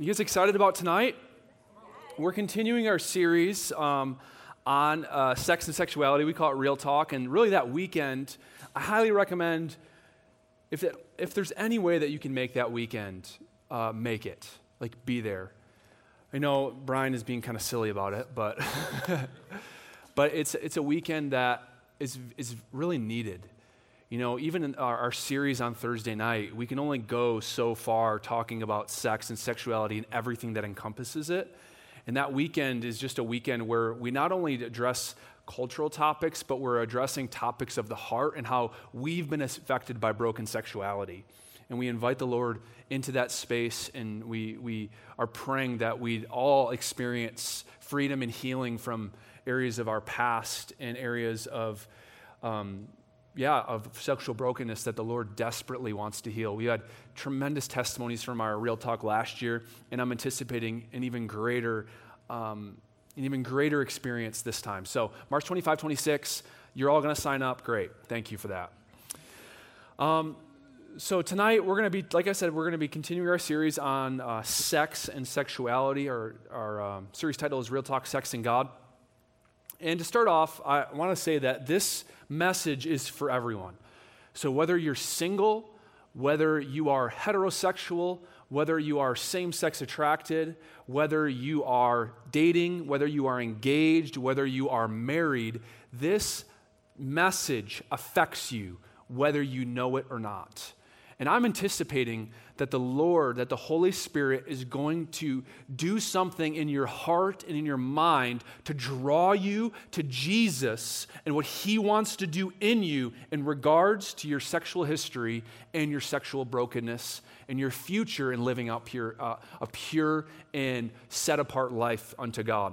You guys excited about tonight? We're continuing our series um, on uh, sex and sexuality. We call it Real Talk. And really, that weekend, I highly recommend if, if there's any way that you can make that weekend, uh, make it. Like, be there. I know Brian is being kind of silly about it, but, but it's, it's a weekend that is, is really needed. You know, even in our, our, series on Thursday night, we can only go so far talking about sex and sexuality and everything that encompasses it. And that weekend is just a weekend where we not only address cultural topics, but we're addressing topics of the heart and how we've been affected by broken sexuality. And we invite the Lord into that space, and we, we are praying that we all experience freedom and healing from areas of our past and areas of um, yeah, of sexual brokenness that the Lord desperately wants to heal. We had tremendous testimonies from our Real Talk last year, and I'm anticipating an even greater, um, an even greater experience this time. So, March 25, 26, you're all going to sign up. Great. Thank you for that. Um, so, tonight, we're going to be, like I said, we're going to be continuing our series on uh, sex and sexuality. Our, our um, series title is Real Talk Sex and God. And to start off, I want to say that this message is for everyone. So whether you're single, whether you are heterosexual, whether you are same sex attracted, whether you are dating, whether you are engaged, whether you are married, this message affects you whether you know it or not. And I'm anticipating that the Lord, that the Holy Spirit is going to do something in your heart and in your mind to draw you to Jesus and what He wants to do in you in regards to your sexual history and your sexual brokenness and your future in living out pure, uh, a pure and set apart life unto God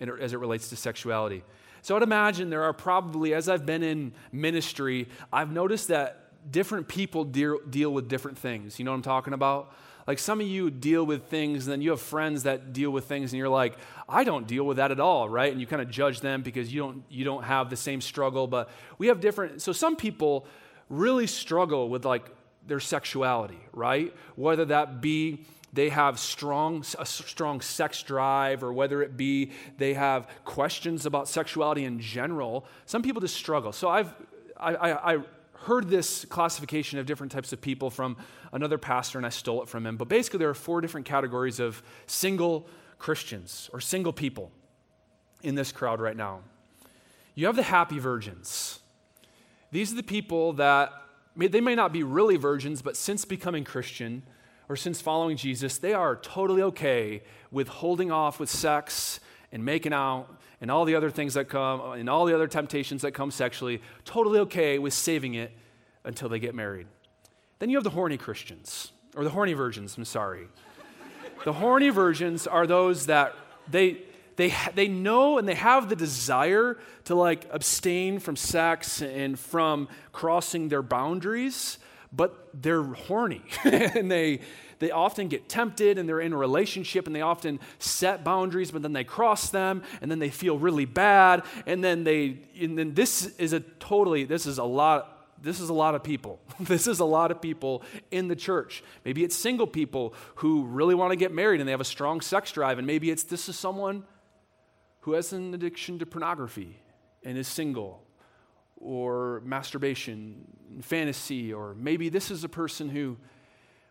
as it relates to sexuality. So I'd imagine there are probably, as I've been in ministry, I've noticed that different people deal, deal with different things. You know what I'm talking about? Like some of you deal with things, and then you have friends that deal with things, and you're like, I don't deal with that at all, right? And you kind of judge them because you don't, you don't have the same struggle. But we have different, so some people really struggle with like their sexuality, right? Whether that be they have strong, a strong sex drive, or whether it be they have questions about sexuality in general. Some people just struggle. So I've, I, I, I heard this classification of different types of people from another pastor, and I stole it from him. But basically, there are four different categories of single Christians or single people in this crowd right now. You have the happy virgins. These are the people that they may not be really virgins, but since becoming Christian or since following Jesus, they are totally okay with holding off with sex and making out and all the other things that come and all the other temptations that come sexually, totally okay with saving it until they get married. Then you have the horny Christians, or the horny virgins, I'm sorry. the horny virgins are those that they they, they know and they have the desire to like abstain from sex and from crossing their boundaries, but they're horny and they they often get tempted and they're in a relationship and they often set boundaries, but then they cross them and then they feel really bad. And then they, and then this is a totally, this is a lot this is a lot of people. this is a lot of people in the church. Maybe it's single people who really want to get married and they have a strong sex drive. And maybe it's this is someone who has an addiction to pornography and is single, or masturbation, fantasy, or maybe this is a person who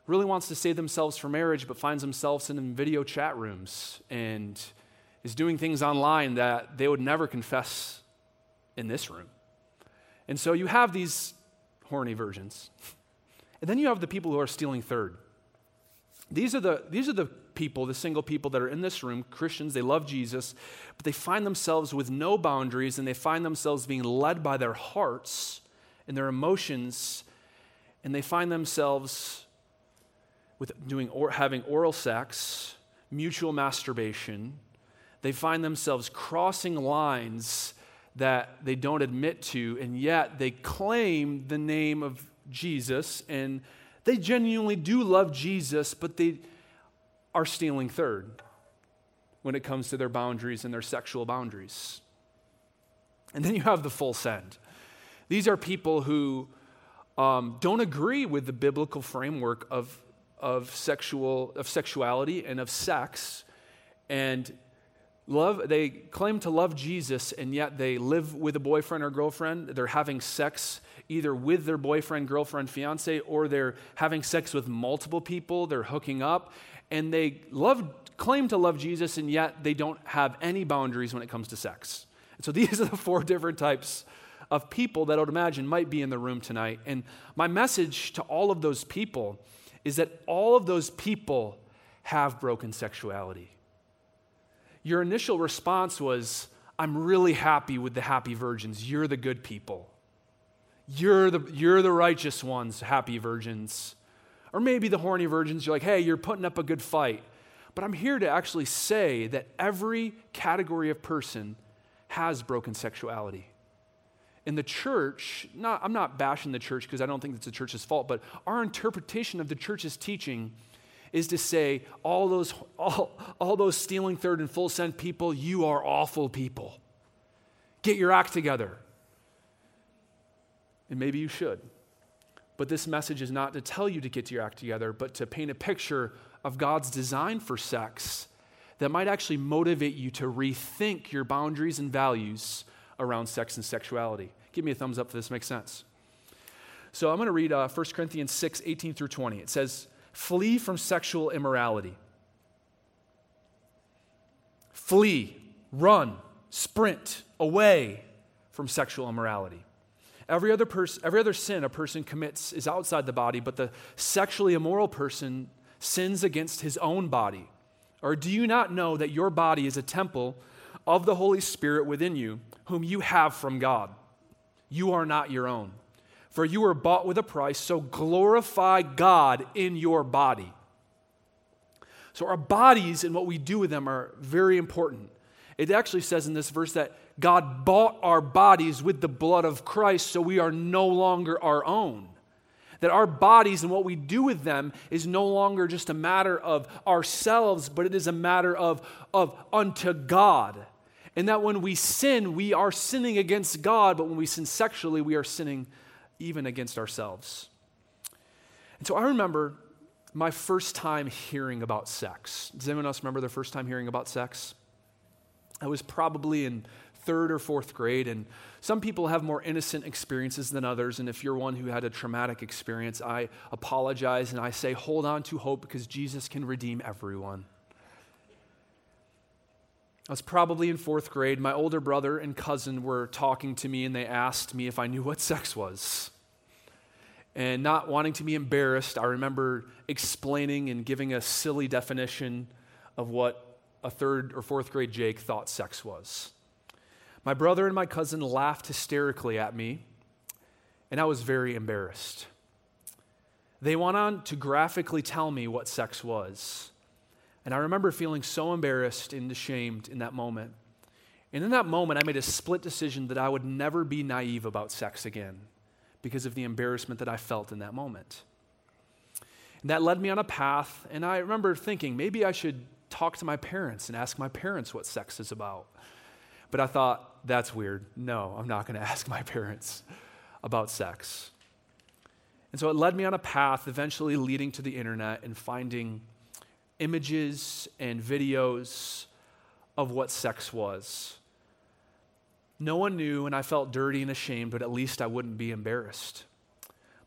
really wants to save themselves for marriage but finds themselves in video chat rooms and is doing things online that they would never confess in this room. And so you have these horny virgins. And then you have the people who are stealing third. These are the, these are the people, the single people that are in this room, Christians, they love Jesus, but they find themselves with no boundaries and they find themselves being led by their hearts and their emotions, and they find themselves with doing or having oral sex, mutual masturbation. They find themselves crossing lines that they don't admit to, and yet they claim the name of Jesus, and they genuinely do love Jesus, but they are stealing third when it comes to their boundaries and their sexual boundaries. And then you have the full send. These are people who um, don't agree with the biblical framework of of sexual of sexuality and of sex and love they claim to love Jesus and yet they live with a boyfriend or girlfriend they're having sex either with their boyfriend girlfriend fiance or they're having sex with multiple people they're hooking up and they love claim to love Jesus and yet they don't have any boundaries when it comes to sex so these are the four different types of people that I would imagine might be in the room tonight and my message to all of those people is that all of those people have broken sexuality your initial response was, I'm really happy with the happy virgins. You're the good people. You're the, you're the righteous ones, happy virgins. Or maybe the horny virgins, you're like, hey, you're putting up a good fight. But I'm here to actually say that every category of person has broken sexuality. In the church, not, I'm not bashing the church because I don't think it's the church's fault, but our interpretation of the church's teaching is to say, all those, all, all those stealing third and full send people, you are awful people. Get your act together. And maybe you should. But this message is not to tell you to get your act together, but to paint a picture of God's design for sex that might actually motivate you to rethink your boundaries and values around sex and sexuality. Give me a thumbs up if this makes sense. So I'm going to read uh, 1 Corinthians 6 18 through 20. It says, Flee from sexual immorality. Flee, run, sprint away from sexual immorality. Every other, pers- every other sin a person commits is outside the body, but the sexually immoral person sins against his own body. Or do you not know that your body is a temple of the Holy Spirit within you, whom you have from God? You are not your own. For you were bought with a price, so glorify God in your body. So, our bodies and what we do with them are very important. It actually says in this verse that God bought our bodies with the blood of Christ, so we are no longer our own. That our bodies and what we do with them is no longer just a matter of ourselves, but it is a matter of, of unto God. And that when we sin, we are sinning against God, but when we sin sexually, we are sinning even against ourselves. And so I remember my first time hearing about sex. Does anyone else remember their first time hearing about sex? I was probably in third or fourth grade, and some people have more innocent experiences than others. And if you're one who had a traumatic experience, I apologize and I say, hold on to hope because Jesus can redeem everyone. I was probably in fourth grade. My older brother and cousin were talking to me, and they asked me if I knew what sex was. And not wanting to be embarrassed, I remember explaining and giving a silly definition of what a third or fourth grade Jake thought sex was. My brother and my cousin laughed hysterically at me, and I was very embarrassed. They went on to graphically tell me what sex was. And I remember feeling so embarrassed and ashamed in that moment. And in that moment, I made a split decision that I would never be naive about sex again because of the embarrassment that I felt in that moment. And that led me on a path, and I remember thinking maybe I should talk to my parents and ask my parents what sex is about. But I thought, that's weird. No, I'm not going to ask my parents about sex. And so it led me on a path eventually leading to the internet and finding images and videos of what sex was. No one knew, and I felt dirty and ashamed, but at least I wouldn't be embarrassed.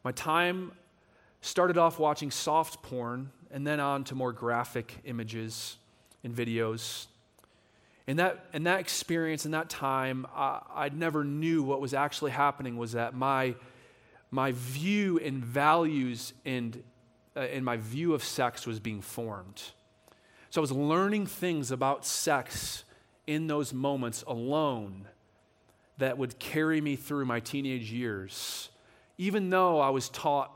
My time started off watching soft porn and then on to more graphic images and videos. And that, and that experience and that time, I, I never knew what was actually happening was that my, my view and values and uh, and my view of sex was being formed. So I was learning things about sex in those moments alone that would carry me through my teenage years. Even though I was taught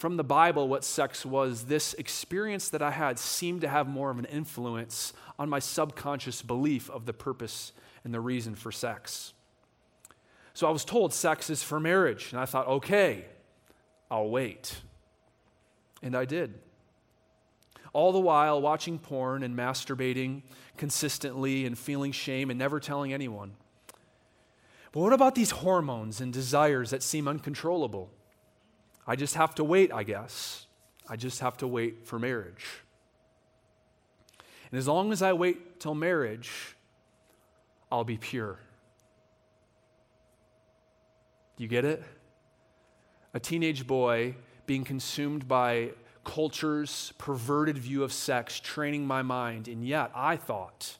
from the Bible what sex was, this experience that I had seemed to have more of an influence on my subconscious belief of the purpose and the reason for sex. So I was told sex is for marriage, and I thought, okay, I'll wait. And I did. All the while watching porn and masturbating consistently and feeling shame and never telling anyone. But what about these hormones and desires that seem uncontrollable? I just have to wait, I guess. I just have to wait for marriage. And as long as I wait till marriage, I'll be pure. Do you get it? A teenage boy being consumed by culture's perverted view of sex, training my mind, and yet I thought,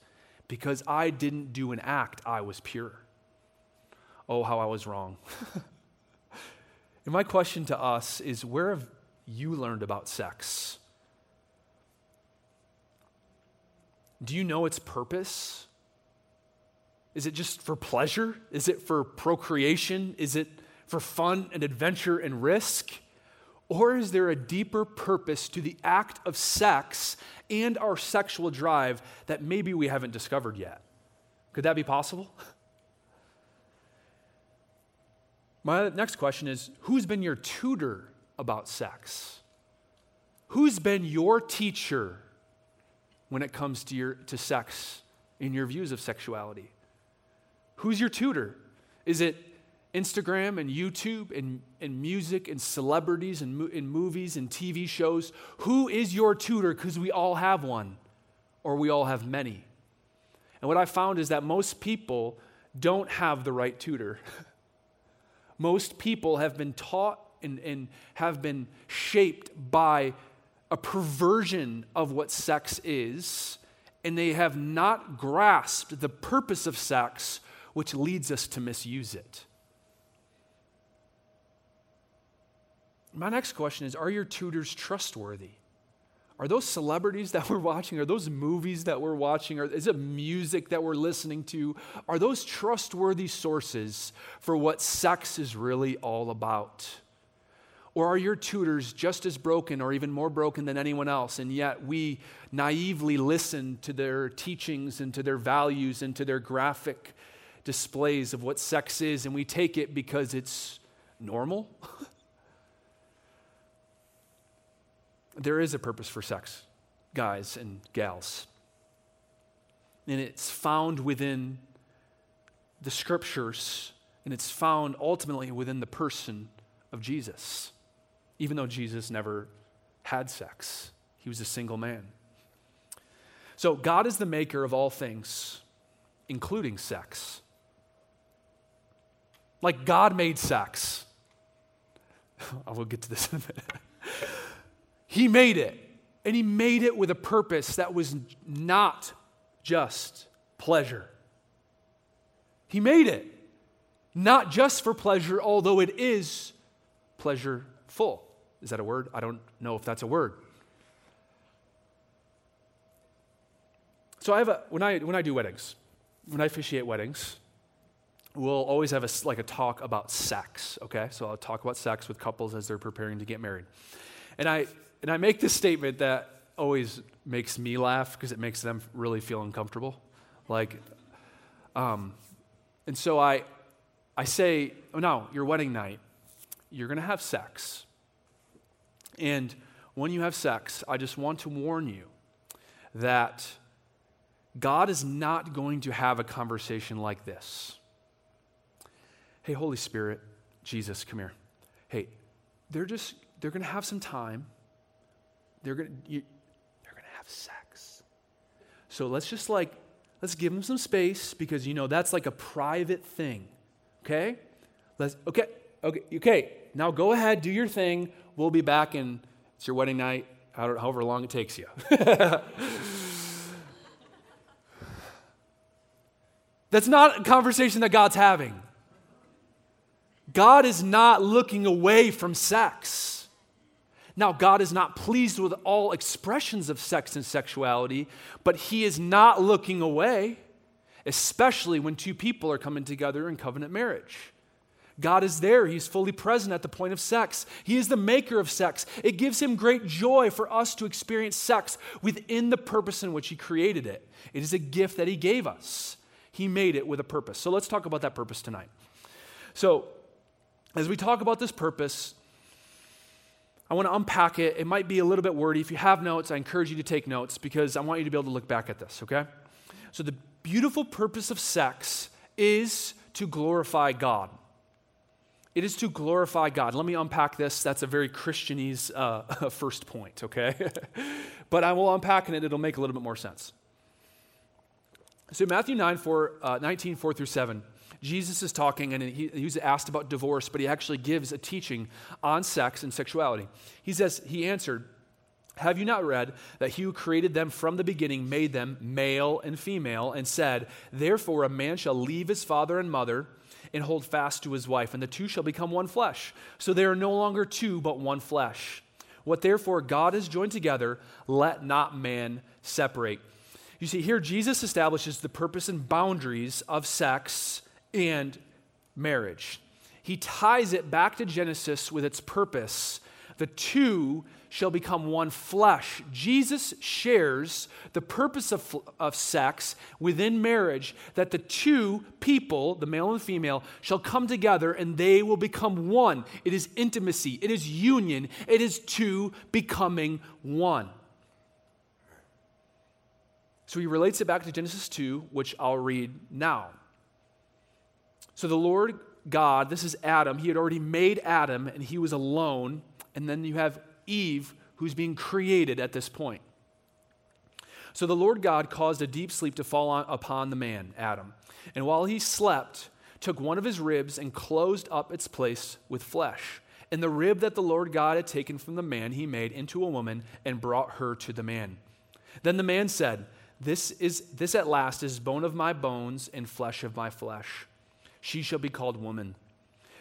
because I didn't do an act, I was pure. Oh, how I was wrong. and my question to us is where have you learned about sex? Do you know its purpose? Is it just for pleasure? Is it for procreation? Is it for fun and adventure and risk? Or is there a deeper purpose to the act of sex and our sexual drive that maybe we haven't discovered yet? Could that be possible? My next question is Who's been your tutor about sex? Who's been your teacher when it comes to, your, to sex in your views of sexuality? Who's your tutor? Is it Instagram and YouTube and, and music and celebrities and, and movies and TV shows? Who is your tutor? Because we all have one, or we all have many. And what I found is that most people don't have the right tutor. most people have been taught and, and have been shaped by a perversion of what sex is, and they have not grasped the purpose of sex, which leads us to misuse it. My next question is Are your tutors trustworthy? Are those celebrities that we're watching? Are those movies that we're watching? Or is it music that we're listening to? Are those trustworthy sources for what sex is really all about? Or are your tutors just as broken or even more broken than anyone else? And yet we naively listen to their teachings and to their values and to their graphic displays of what sex is, and we take it because it's normal? there is a purpose for sex, guys and gals. And it's found within the scriptures, and it's found ultimately within the person of Jesus even though Jesus never had sex. He was a single man. So, God is the maker of all things, including sex. Like God made sex. I will get to this in a minute. He made it, and He made it with a purpose that was not just pleasure. He made it not just for pleasure, although it is pleasureful. Is that a word? I don't know if that's a word. So I have a when I when I do weddings, when I officiate weddings, we'll always have a like a talk about sex. Okay, so I'll talk about sex with couples as they're preparing to get married, and I and I make this statement that always makes me laugh because it makes them really feel uncomfortable, like, um, and so I I say, oh no, your wedding night, you're gonna have sex. And when you have sex, I just want to warn you that God is not going to have a conversation like this. Hey, Holy Spirit, Jesus, come here. Hey, they're just, they're going to have some time. They're going to, they're going to have sex. So let's just like, let's give them some space because, you know, that's like a private thing. Okay? Let's, okay, okay, okay. Now go ahead, do your thing. We'll be back and it's your wedding night, however long it takes you. That's not a conversation that God's having. God is not looking away from sex. Now, God is not pleased with all expressions of sex and sexuality, but He is not looking away, especially when two people are coming together in covenant marriage. God is there. He's fully present at the point of sex. He is the maker of sex. It gives him great joy for us to experience sex within the purpose in which he created it. It is a gift that he gave us. He made it with a purpose. So let's talk about that purpose tonight. So, as we talk about this purpose, I want to unpack it. It might be a little bit wordy. If you have notes, I encourage you to take notes because I want you to be able to look back at this, okay? So, the beautiful purpose of sex is to glorify God. It is to glorify God. Let me unpack this. That's a very Christianese uh, first point, okay? but I will unpack it, and it'll make a little bit more sense. So, Matthew 9, 4, uh, 19, 4 through 7, Jesus is talking and he, was asked about divorce, but he actually gives a teaching on sex and sexuality. He says, He answered, have you not read that he who created them from the beginning made them male and female, and said, Therefore a man shall leave his father and mother and hold fast to his wife, and the two shall become one flesh. So they are no longer two, but one flesh. What therefore God has joined together, let not man separate. You see, here Jesus establishes the purpose and boundaries of sex and marriage. He ties it back to Genesis with its purpose. The two shall become one flesh. Jesus shares the purpose of, of sex within marriage that the two people, the male and the female, shall come together and they will become one. It is intimacy, it is union, it is two becoming one. So he relates it back to Genesis 2, which I'll read now. So the Lord God, this is Adam, he had already made Adam and he was alone. And then you have Eve, who's being created at this point. So the Lord God caused a deep sleep to fall on, upon the man, Adam. And while he slept, took one of his ribs and closed up its place with flesh. And the rib that the Lord God had taken from the man, he made into a woman and brought her to the man. Then the man said, This is this at last is bone of my bones and flesh of my flesh. She shall be called woman,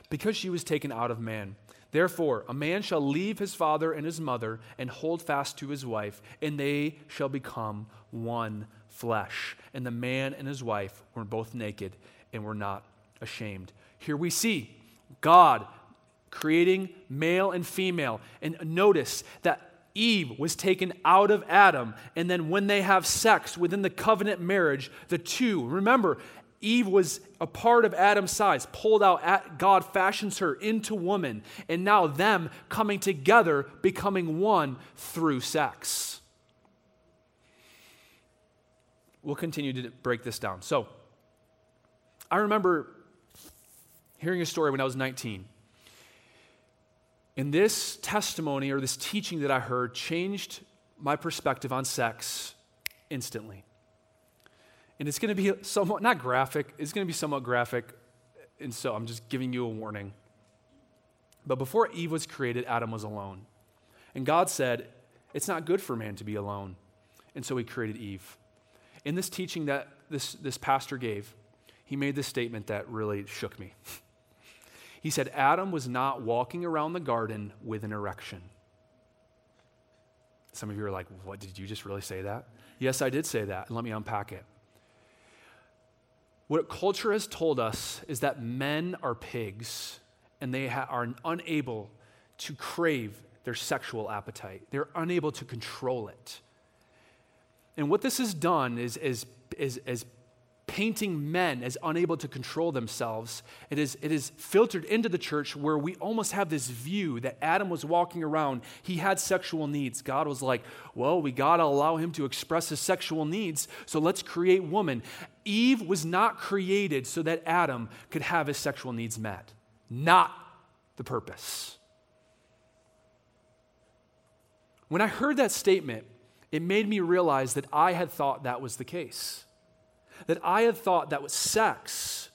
because she was taken out of man. Therefore, a man shall leave his father and his mother and hold fast to his wife, and they shall become one flesh. And the man and his wife were both naked and were not ashamed. Here we see God creating male and female. And notice that Eve was taken out of Adam. And then when they have sex within the covenant marriage, the two, remember, Eve was a part of Adam's size, pulled out, God fashions her into woman, and now them coming together, becoming one through sex. We'll continue to break this down. So, I remember hearing a story when I was 19. And this testimony or this teaching that I heard changed my perspective on sex instantly and it's going to be somewhat, not graphic, it's going to be somewhat graphic. And so I'm just giving you a warning. But before Eve was created, Adam was alone. And God said, It's not good for man to be alone. And so he created Eve. In this teaching that this, this pastor gave, he made this statement that really shook me. He said, Adam was not walking around the garden with an erection. Some of you are like, What, did you just really say that? Yes, I did say that. Let me unpack it. What culture has told us is that men are pigs and they ha- are unable to crave their sexual appetite, they're unable to control it. And what this has done is, is, is, is painting men as unable to control themselves. It is, it is filtered into the church where we almost have this view that Adam was walking around, he had sexual needs. God was like, well, we got to allow him to express his sexual needs, so let's create woman. Eve was not created so that Adam could have his sexual needs met, not the purpose. When I heard that statement, it made me realize that I had thought that was the case that I had thought that was sex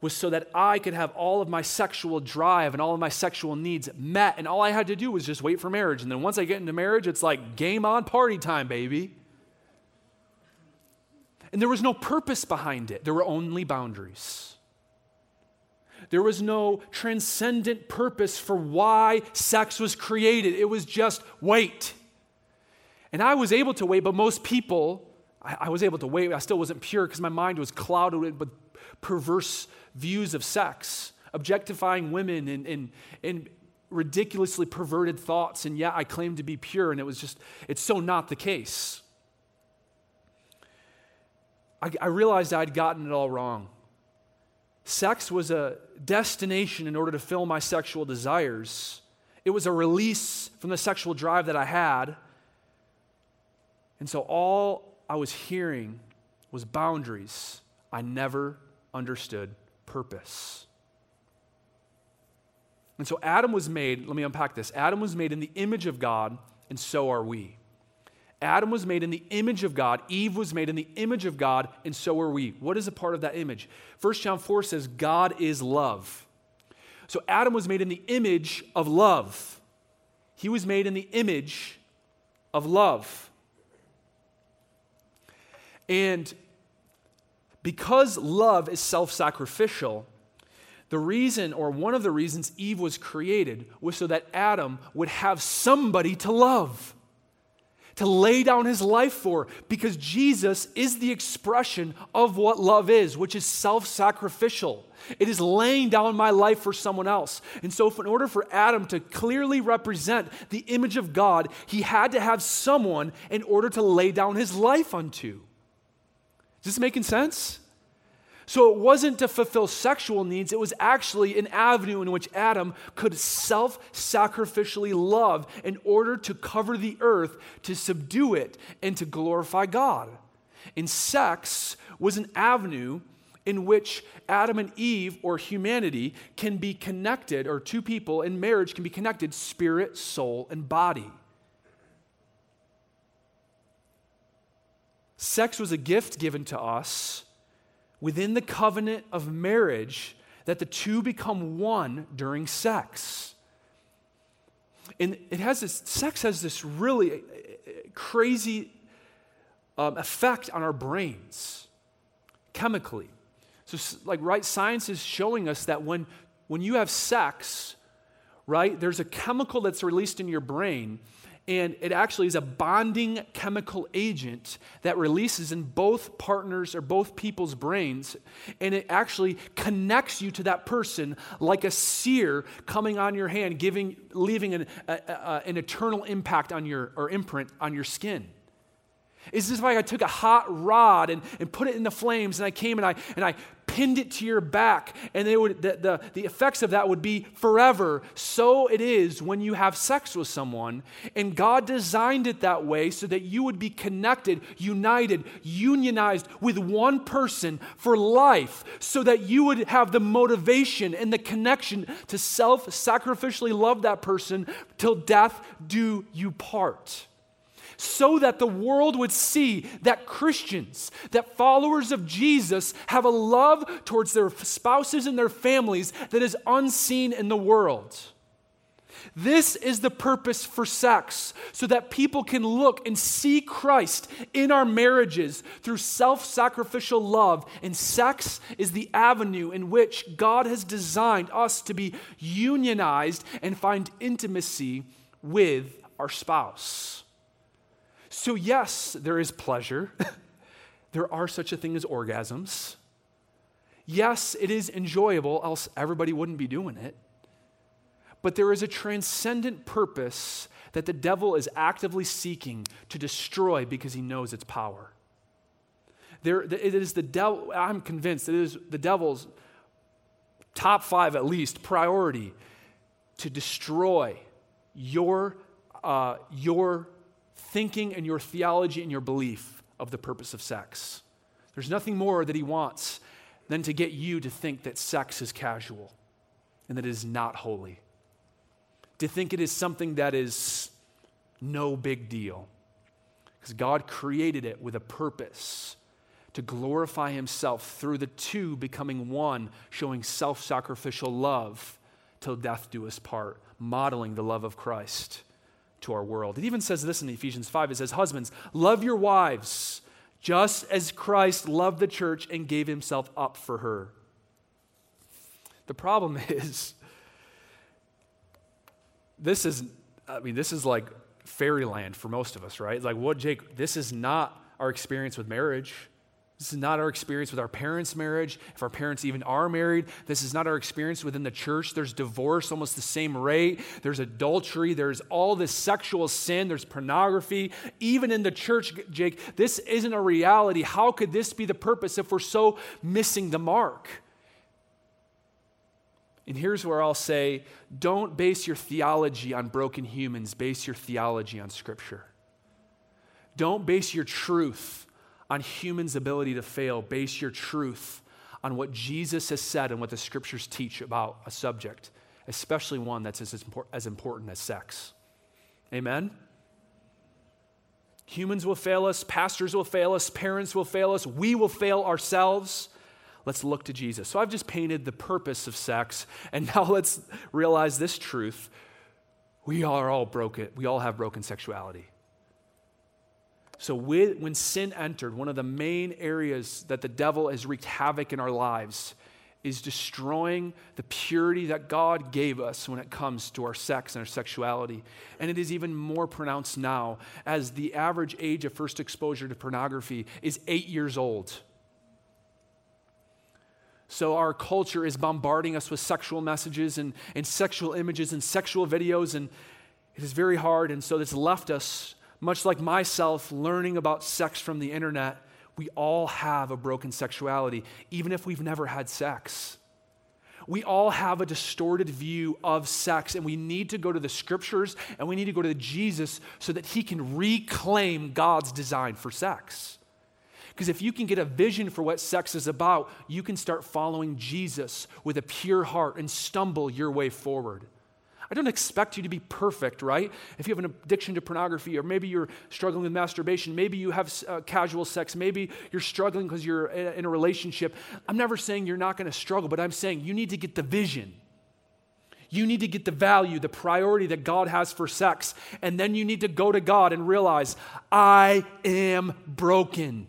was so that I could have all of my sexual drive and all of my sexual needs met. And all I had to do was just wait for marriage. And then once I get into marriage, it's like game on, party time, baby. And there was no purpose behind it, there were only boundaries. There was no transcendent purpose for why sex was created. It was just wait. And I was able to wait, but most people I, I was able to wait. I still wasn't pure because my mind was clouded with perverse views of sex, objectifying women and, and, and ridiculously perverted thoughts. And yet I claimed to be pure, and it was just, it's so not the case. I, I realized I'd gotten it all wrong. Sex was a destination in order to fill my sexual desires. It was a release from the sexual drive that I had. And so all I was hearing was boundaries. I never understood purpose. And so Adam was made, let me unpack this. Adam was made in the image of God, and so are we. Adam was made in the image of God. Eve was made in the image of God, and so are we. What is a part of that image? 1 John 4 says, God is love. So Adam was made in the image of love. He was made in the image of love. And because love is self sacrificial, the reason, or one of the reasons Eve was created, was so that Adam would have somebody to love, to lay down his life for, because Jesus is the expression of what love is, which is self sacrificial. It is laying down my life for someone else. And so, in order for Adam to clearly represent the image of God, he had to have someone in order to lay down his life unto. Is this making sense? So it wasn't to fulfill sexual needs, it was actually an avenue in which Adam could self sacrificially love in order to cover the earth, to subdue it, and to glorify God. And sex was an avenue in which Adam and Eve, or humanity, can be connected, or two people in marriage can be connected spirit, soul, and body. Sex was a gift given to us within the covenant of marriage that the two become one during sex. And it has this, sex has this really crazy um, effect on our brains chemically. So, like, right, science is showing us that when, when you have sex, right, there's a chemical that's released in your brain and it actually is a bonding chemical agent that releases in both partners or both people's brains and it actually connects you to that person like a sear coming on your hand giving leaving an, a, a, an eternal impact on your or imprint on your skin. It's just like I took a hot rod and, and put it in the flames, and I came and I, and I pinned it to your back, and they would, the, the, the effects of that would be forever. So it is when you have sex with someone, and God designed it that way so that you would be connected, united, unionized with one person for life, so that you would have the motivation and the connection to self sacrificially love that person till death do you part so that the world would see that Christians, that followers of Jesus, have a love towards their spouses and their families that is unseen in the world. This is the purpose for sex, so that people can look and see Christ in our marriages through self sacrificial love. And sex is the avenue in which God has designed us to be unionized and find intimacy with our spouse. So, yes, there is pleasure. there are such a thing as orgasms. Yes, it is enjoyable, else everybody wouldn't be doing it. But there is a transcendent purpose that the devil is actively seeking to destroy because he knows its power. There, it is the devil, I'm convinced it is the devil's top five at least priority to destroy your, uh, your thinking and your theology and your belief of the purpose of sex. There's nothing more that he wants than to get you to think that sex is casual and that it is not holy. To think it is something that is no big deal. Because God created it with a purpose to glorify himself through the two becoming one, showing self sacrificial love till death do us part, modeling the love of Christ to our world. It even says this in Ephesians 5 it says, Husbands, love your wives just as Christ loved the church and gave himself up for her. The problem is, this is, I mean, this is like fairyland for most of us, right? Like, what, Jake? This is not our experience with marriage. This is not our experience with our parents' marriage. If our parents even are married, this is not our experience within the church. There's divorce almost the same rate. There's adultery. There's all this sexual sin. There's pornography. Even in the church, Jake, this isn't a reality. How could this be the purpose if we're so missing the mark? And here's where I'll say don't base your theology on broken humans, base your theology on Scripture. Don't base your truth on humans' ability to fail. Base your truth on what Jesus has said and what the scriptures teach about a subject especially one that's as, as important as sex. Amen? Humans will fail us, pastors will fail us, parents will fail us, we will fail ourselves. Let's look to Jesus. So I've just painted the purpose of sex, and now let's realize this truth. We are all broken, we all have broken sexuality. So, when sin entered, one of the main areas that the devil has wreaked havoc in our lives is destroying the purity that God gave us when it comes to our sex and our sexuality. And it is even more pronounced now, as the average age of first exposure to pornography is eight years old. So, our culture is bombarding us with sexual messages and, and sexual images and sexual videos, and it is very hard. And so, it's left us, much like myself, learning about sex from the internet we all have a broken sexuality, even if we've never had sex. We all have a distorted view of sex, and we need to go to the scriptures and we need to go to Jesus so that He can reclaim God's design for sex. Because if you can get a vision for what sex is about, you can start following Jesus with a pure heart and stumble your way forward. I don't expect you to be perfect, right? If you have an addiction to pornography, or maybe you're struggling with masturbation, maybe you have uh, casual sex, maybe you're struggling because you're in a relationship. I'm never saying you're not going to struggle, but I'm saying you need to get the vision. You need to get the value, the priority that God has for sex. And then you need to go to God and realize, I am broken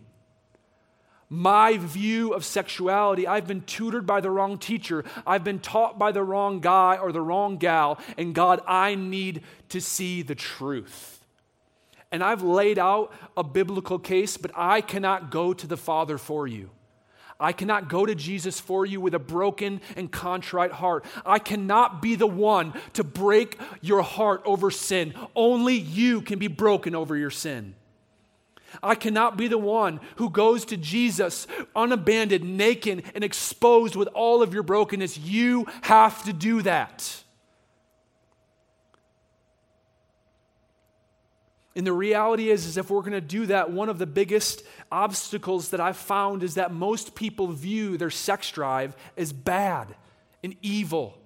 my view of sexuality. I've been tutored by the wrong teacher. I've been taught by the wrong guy or the wrong gal. And God, I need to see the truth. And I've laid out a biblical case, but I cannot go to the Father for you. I cannot go to Jesus for you with a broken and contrite heart. I cannot be the one to break your heart over sin. Only you can be broken over your sin. I cannot be the one who goes to Jesus unabandoned, naked, and exposed with all of your brokenness. You have to do that. And the reality is, is if we're going to do that, one of the biggest obstacles that I've found is that most people view their sex drive as bad and evil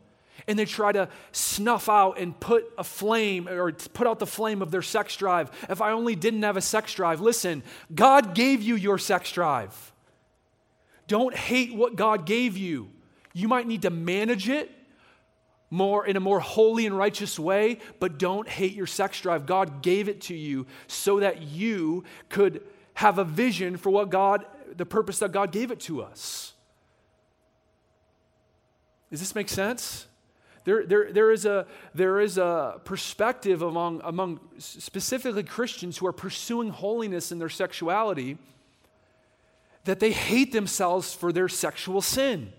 and they try to snuff out and put a flame or put out the flame of their sex drive. If I only didn't have a sex drive, listen, God gave you your sex drive. Don't hate what God gave you. You might need to manage it more in a more holy and righteous way, but don't hate your sex drive. God gave it to you so that you could have a vision for what God, the purpose that God gave it to us. Does this make sense? There, there, there, is a, there is a perspective among, among specifically Christians who are pursuing holiness in their sexuality that they hate themselves for their sexual sin.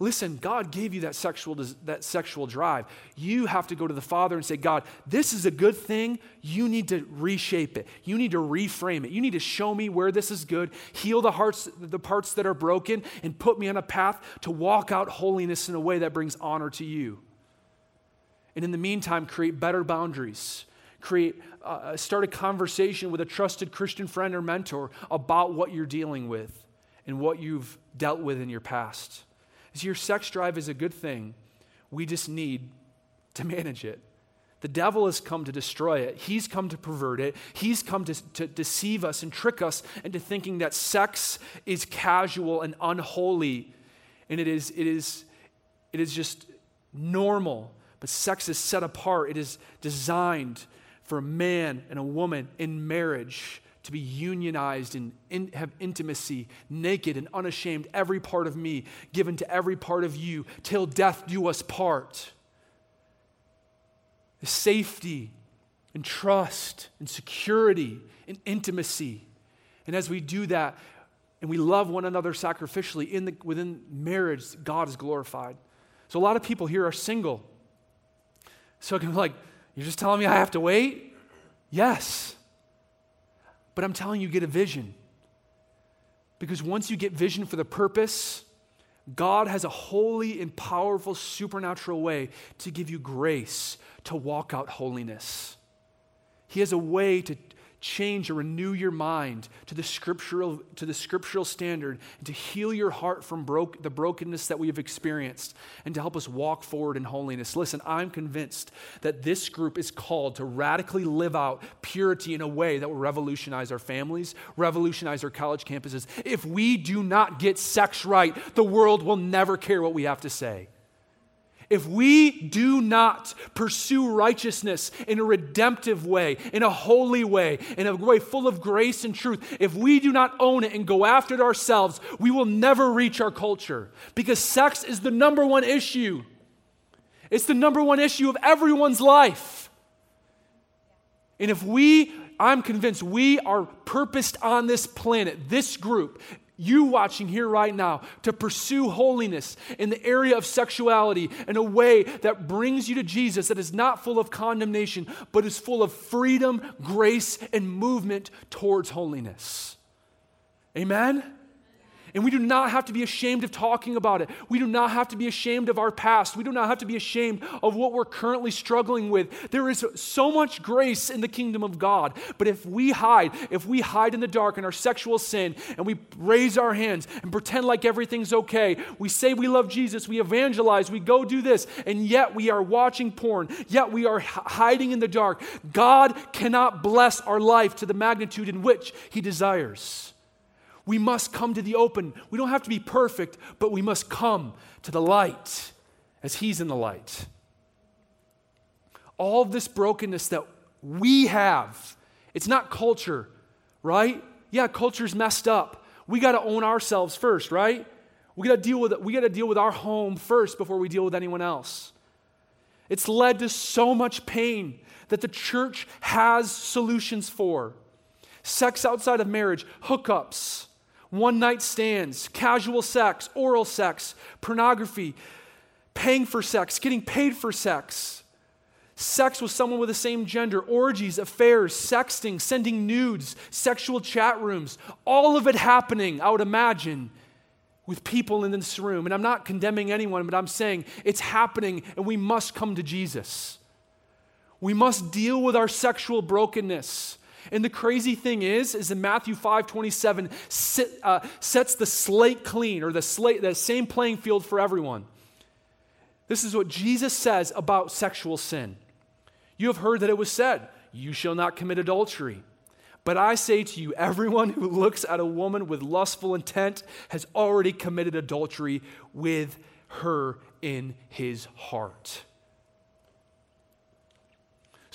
Listen, God gave you that sexual, that sexual drive. You have to go to the Father and say, God, this is a good thing. You need to reshape it. You need to reframe it. You need to show me where this is good, heal the hearts, the parts that are broken, and put me on a path to walk out holiness in a way that brings honor to you. And in the meantime, create better boundaries. Create, uh, start a conversation with a trusted Christian friend or mentor about what you're dealing with and what you've dealt with in your past. Your sex drive is a good thing. We just need to manage it. The devil has come to destroy it. He's come to pervert it. He's come to, to deceive us and trick us into thinking that sex is casual and unholy. And it is, it is, it is just normal. But sex is set apart. It is designed for a man and a woman in marriage to be unionized and in, have intimacy, naked and unashamed, every part of me given to every part of you, till death do us part. The safety and trust and security and intimacy. And as we do that, and we love one another sacrificially in the, within marriage, God is glorified. So a lot of people here are single. So it can be like, you're just telling me I have to wait? Yes. But I'm telling you, get a vision. Because once you get vision for the purpose, God has a holy and powerful supernatural way to give you grace to walk out holiness. He has a way to, change or renew your mind to the scriptural, to the scriptural standard and to heal your heart from broke, the brokenness that we have experienced and to help us walk forward in holiness. Listen, I'm convinced that this group is called to radically live out purity in a way that will revolutionize our families, revolutionize our college campuses. If we do not get sex right, the world will never care what we have to say. If we do not pursue righteousness in a redemptive way, in a holy way, in a way full of grace and truth, if we do not own it and go after it ourselves, we will never reach our culture because sex is the number one issue. It's the number one issue of everyone's life. And if we, I'm convinced we are purposed on this planet, this group, you watching here right now, to pursue holiness in the area of sexuality in a way that brings you to Jesus, that is not full of condemnation, but is full of freedom, grace, and movement towards holiness. Amen? And we do not have to be ashamed of talking about it. We do not have to be ashamed of our past. We do not have to be ashamed of what we're currently struggling with. There is so much grace in the kingdom of God. But if we hide, if we hide in the dark in our sexual sin and we raise our hands and pretend like everything's okay, we say we love Jesus, we evangelize, we go do this, and yet we are watching porn, yet we are hiding in the dark, God cannot bless our life to the magnitude in which He desires. We must come to the open. We don't have to be perfect, but we must come to the light as He's in the light. All this brokenness that we have, it's not culture, right? Yeah, culture's messed up. We got to own ourselves first, right? We got to deal with it. We got to deal with our home first before we deal with anyone else. It's led to so much pain that the church has solutions for. Sex outside of marriage, hookups, one night stands, casual sex, oral sex, pornography, paying for sex, getting paid for sex, sex with someone with the same gender, orgies, affairs, sexting, sending nudes, sexual chat rooms, all of it happening, I would imagine, with people in this room. And I'm not condemning anyone, but I'm saying it's happening and we must come to Jesus. We must deal with our sexual brokenness. And the crazy thing is, is in Matthew 5 27 sit, uh, sets the slate clean or the, slate, the same playing field for everyone. This is what Jesus says about sexual sin. You have heard that it was said, You shall not commit adultery. But I say to you, everyone who looks at a woman with lustful intent has already committed adultery with her in his heart.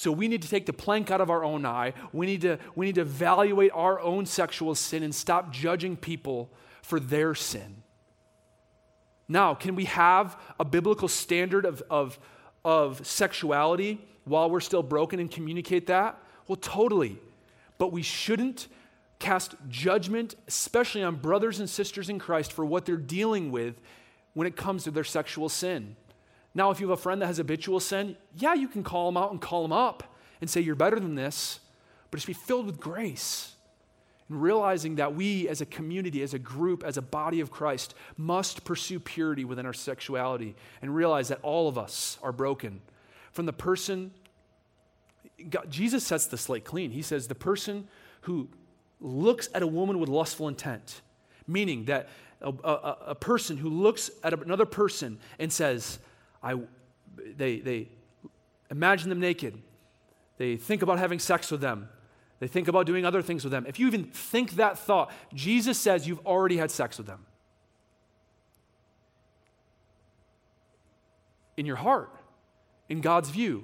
So we need to take the plank out of our own eye. We need to, we need to evaluate our own sexual sin and stop judging people for their sin. Now, can we have a biblical standard of, of, of sexuality while we're still broken and communicate that? Well, totally. But we shouldn't cast judgment, especially on brothers and sisters in Christ, for what they're dealing with when it comes to their sexual sin. Now, if you have a friend that has habitual sin, yeah, you can call them out and call them up and say, You're better than this, but just be filled with grace. And realizing that we as a community, as a group, as a body of Christ, must pursue purity within our sexuality and realize that all of us are broken. From the person, God, Jesus sets the slate clean. He says, The person who looks at a woman with lustful intent, meaning that a, a, a person who looks at another person and says, I, they, they imagine them naked. They think about having sex with them. They think about doing other things with them. If you even think that thought, Jesus says you've already had sex with them. In your heart, in God's view.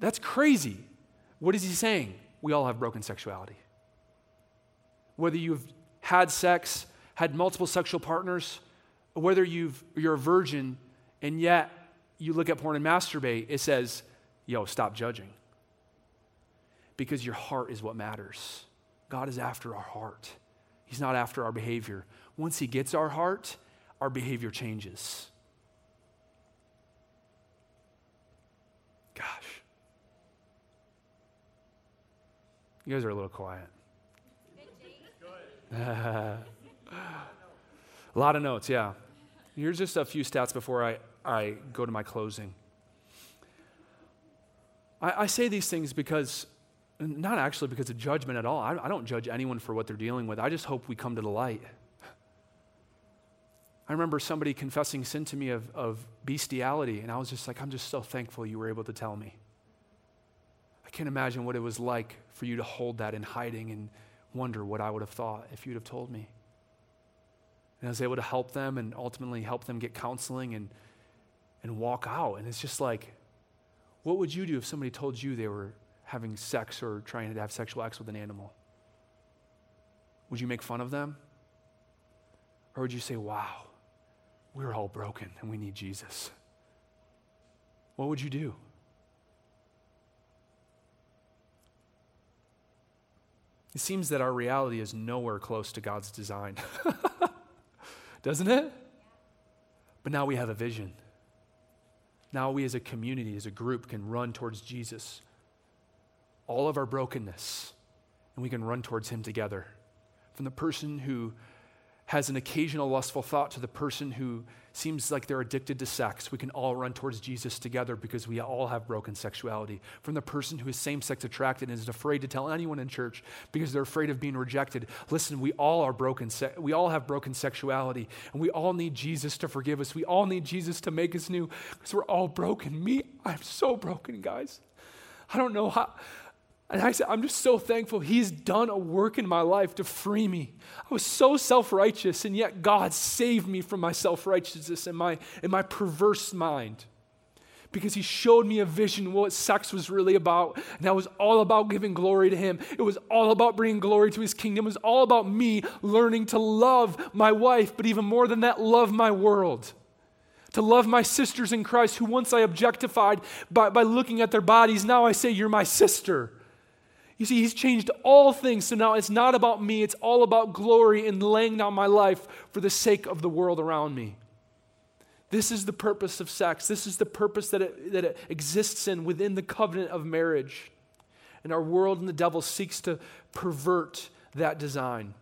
That's crazy. What is he saying? We all have broken sexuality. Whether you've had sex, had multiple sexual partners, whether you've, you're a virgin and yet, you look at porn and masturbate, it says, yo, stop judging. Because your heart is what matters. God is after our heart, He's not after our behavior. Once He gets our heart, our behavior changes. Gosh. You guys are a little quiet. a lot of notes, yeah. Here's just a few stats before I, I go to my closing. I, I say these things because not actually because of judgment at all. I, I don't judge anyone for what they're dealing with. I just hope we come to the light. I remember somebody confessing sin to me of, of bestiality, and I was just like, I'm just so thankful you were able to tell me. I can't imagine what it was like for you to hold that in hiding and wonder what I would have thought if you'd have told me. And I was able to help them and ultimately help them get counseling and, and walk out. And it's just like, what would you do if somebody told you they were having sex or trying to have sexual acts with an animal? Would you make fun of them? Or would you say, wow, we're all broken and we need Jesus? What would you do? It seems that our reality is nowhere close to God's design. Doesn't it? But now we have a vision. Now we as a community, as a group, can run towards Jesus. All of our brokenness, and we can run towards Him together. From the person who has an occasional lustful thought to the person who seems like they're addicted to sex, we can all run towards Jesus together because we all have broken sexuality. From the person who is same sex attracted and is afraid to tell anyone in church because they're afraid of being rejected. Listen, we all are broken. Se- we all have broken sexuality, and we all need Jesus to forgive us. We all need Jesus to make us new because we're all broken. Me, I'm so broken, guys. I don't know how. And I said, I'm just so thankful He's done a work in my life to free me. I was so self righteous, and yet God saved me from my self righteousness and my, and my perverse mind. Because He showed me a vision what sex was really about. And that was all about giving glory to Him. It was all about bringing glory to His kingdom. It was all about me learning to love my wife, but even more than that, love my world to love my sisters in Christ who once I objectified by, by looking at their bodies, now I say, You're my sister. You see, He's changed all things. So now it's not about me, it's all about glory and laying down my life for the sake of the world around me. This is the purpose of sex. This is the purpose that it, that it exists in within the covenant of marriage. And our world and the devil seeks to pervert that design.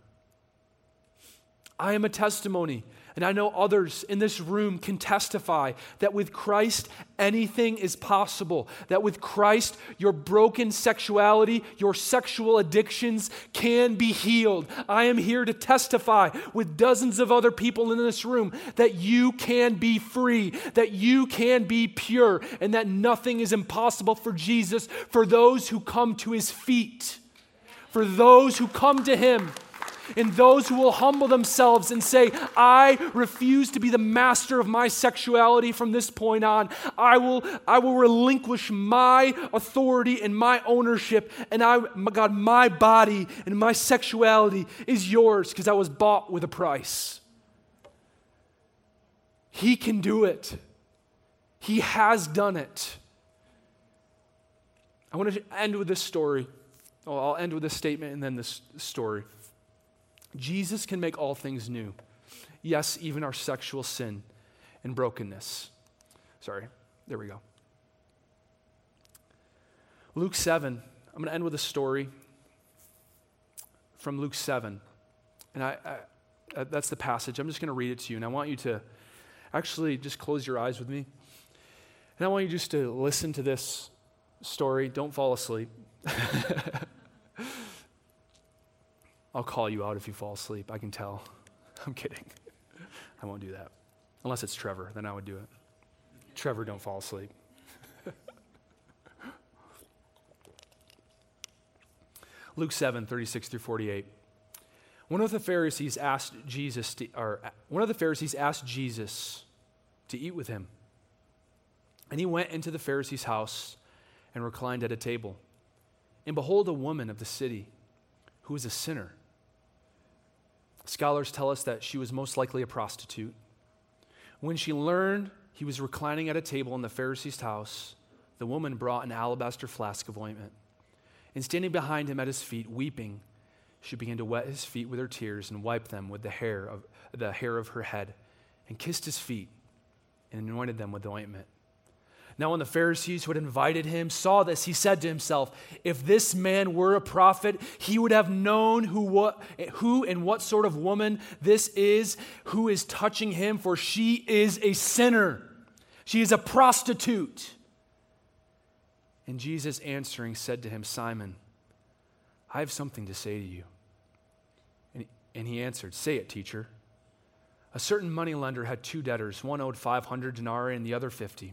I am a testimony and I know others in this room can testify that with Christ, anything is possible. That with Christ, your broken sexuality, your sexual addictions can be healed. I am here to testify with dozens of other people in this room that you can be free, that you can be pure, and that nothing is impossible for Jesus for those who come to his feet, for those who come to him and those who will humble themselves and say, I refuse to be the master of my sexuality from this point on. I will, I will relinquish my authority and my ownership. And I, God, my body and my sexuality is yours because I was bought with a price. He can do it. He has done it. I want to end with this story. Oh, I'll end with this statement and then this story. Jesus can make all things new. Yes, even our sexual sin and brokenness. Sorry, there we go. Luke 7, I'm going to end with a story from Luke 7. And I, I, uh, that's the passage. I'm just going to read it to you. And I want you to actually just close your eyes with me. And I want you just to listen to this story. Don't fall asleep. I'll call you out if you fall asleep. I can tell. I'm kidding. I won't do that. Unless it's Trevor, then I would do it. Trevor, don't fall asleep. Luke 7, 36 through 48. One of the Pharisees asked Jesus to, or one of the Pharisees asked Jesus to eat with him. And he went into the Pharisee's house and reclined at a table. And behold, a woman of the city who was a sinner Scholars tell us that she was most likely a prostitute. When she learned he was reclining at a table in the Pharisee's house, the woman brought an alabaster flask of ointment. And standing behind him at his feet, weeping, she began to wet his feet with her tears and wipe them with the hair of, the hair of her head, and kissed his feet and anointed them with the ointment. Now, when the Pharisees who had invited him saw this, he said to himself, If this man were a prophet, he would have known who, what, who and what sort of woman this is who is touching him, for she is a sinner. She is a prostitute. And Jesus answering said to him, Simon, I have something to say to you. And, he answered, Say it, teacher. A certain moneylender had two debtors. One owed 500 denarii and the other 50.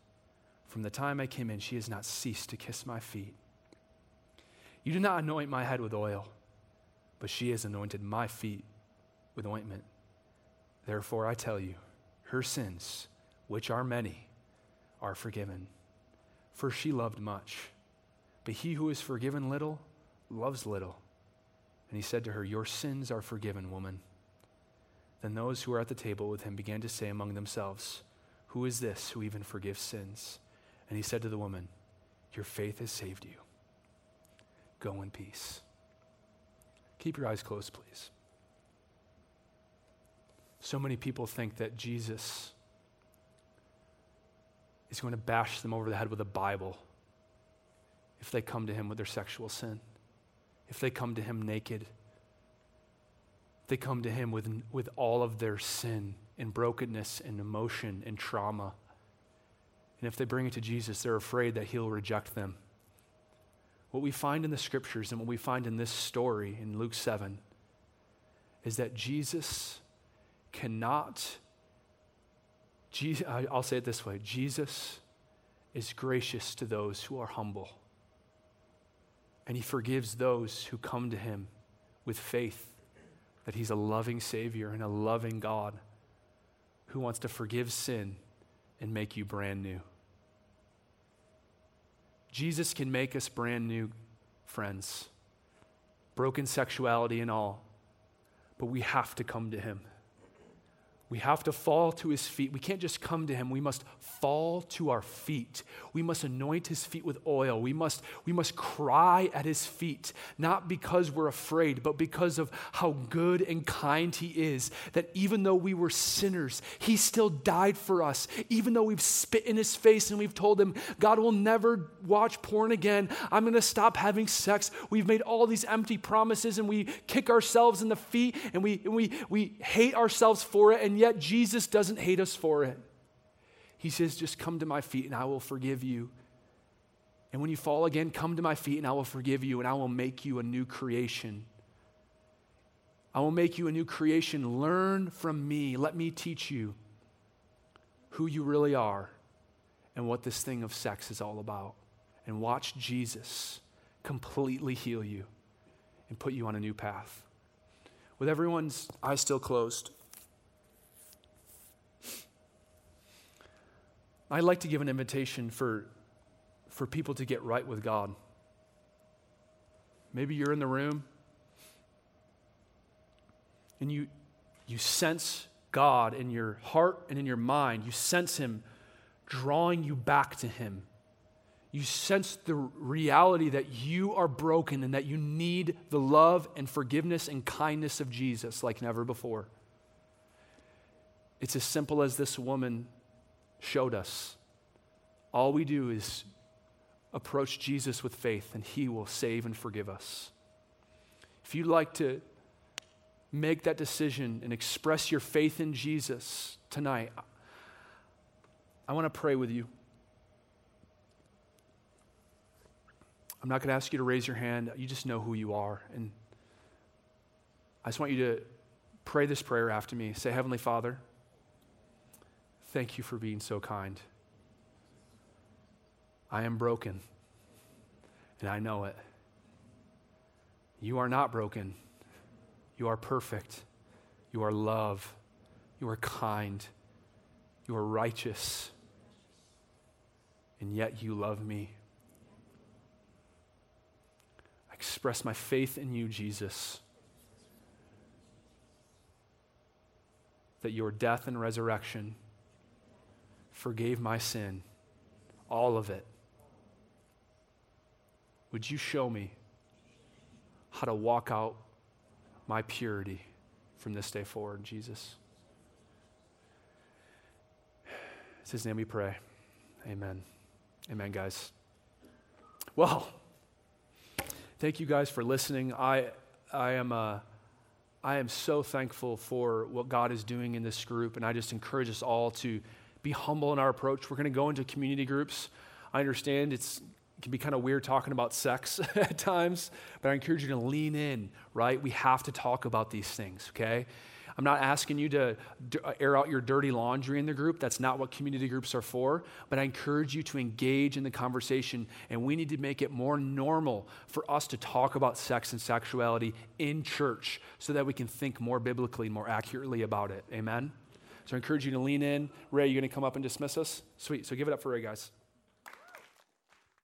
From the time I came in, she has not ceased to kiss my feet. You did not anoint my head with oil, but she has anointed my feet with ointment. Therefore, I tell you, her sins, which are many, are forgiven. For she loved much. But he who is forgiven little loves little. And he said to her, Your sins are forgiven, woman. Then those who were at the table with him began to say among themselves, Who is this who even forgives sins? And he said to the woman, Your faith has saved you. Go in peace. Keep your eyes closed, please. So many people think that Jesus is going to bash them over the head with a Bible if they come to him with their sexual sin, if they come to him naked, if they come to him with, with all of their sin and brokenness and emotion and trauma. And if they bring it to Jesus, they're afraid that he'll reject them. What we find in the scriptures and what we find in this story in Luke 7 is that Jesus cannot, Jesus, I'll say it this way Jesus is gracious to those who are humble. And he forgives those who come to him with faith that he's a loving Savior and a loving God who wants to forgive sin and make you brand new. Jesus can make us brand new friends, broken sexuality and all, but we have to come to him. We have to fall to his feet. We can't just come to him. We must fall to our feet. We must anoint his feet with oil. We must, we must cry at his feet, not because we're afraid, but because of how good and kind he is. That even though we were sinners, he still died for us. Even though we've spit in his face and we've told him, God will never watch porn again. I'm going to stop having sex. We've made all these empty promises and we kick ourselves in the feet and we, and we, we hate ourselves for it. And yet Jesus doesn't hate us for it. He says, Just come to my feet and I will forgive you. And when you fall again, come to my feet and I will forgive you and I will make you a new creation. I will make you a new creation. Learn from me. Let me teach you who you really are and what this thing of sex is all about. And watch Jesus completely heal you and put you on a new path. With everyone's eyes still closed, I'd like to give an invitation for, for people to get right with God. Maybe you're in the room and you, you sense God in your heart and in your mind. You sense Him drawing you back to Him. You sense the reality that you are broken and that you need the love and forgiveness and kindness of Jesus like never before. It's as simple as this woman showed us. All we do is approach Jesus with faith, and He will save and forgive us. If you'd like to make that decision and express your faith in Jesus tonight, I want to pray with you. I'm not going to ask you to raise your hand. You just know who you are. And I just want you to pray this prayer after me. Say, Heavenly Father, Thank you for being so kind. I am broken, and I know it. You are not broken. You are perfect. You are love. You are kind. You are righteous. And yet you love me. I express my faith in you, Jesus. That your death and resurrection forgave my sin, all of it. Would you show me how to walk out my purity from this day forward, Jesus. It's His name we pray. Amen. Amen, guys. Well, thank you guys for listening. I, I am. Uh, I am so thankful for what God is doing in this group, and I just encourage us all to be humble in our approach. We're going to go into community groups. I understand it's, it can be kind of weird talking about sex at times, but I encourage you to lean in, right? We have to talk about these things, okay? I'm not asking you to uh, air out your dirty laundry in the group. That's not what community groups are for. But I encourage you to engage in the conversation. And we need to make it more normal for us to talk about sex and sexuality in church so that we can think more biblically, more accurately about it. Amen? So I encourage you to lean in. Ray, you going to come up and dismiss us? Sweet. So give it up for Ray, guys.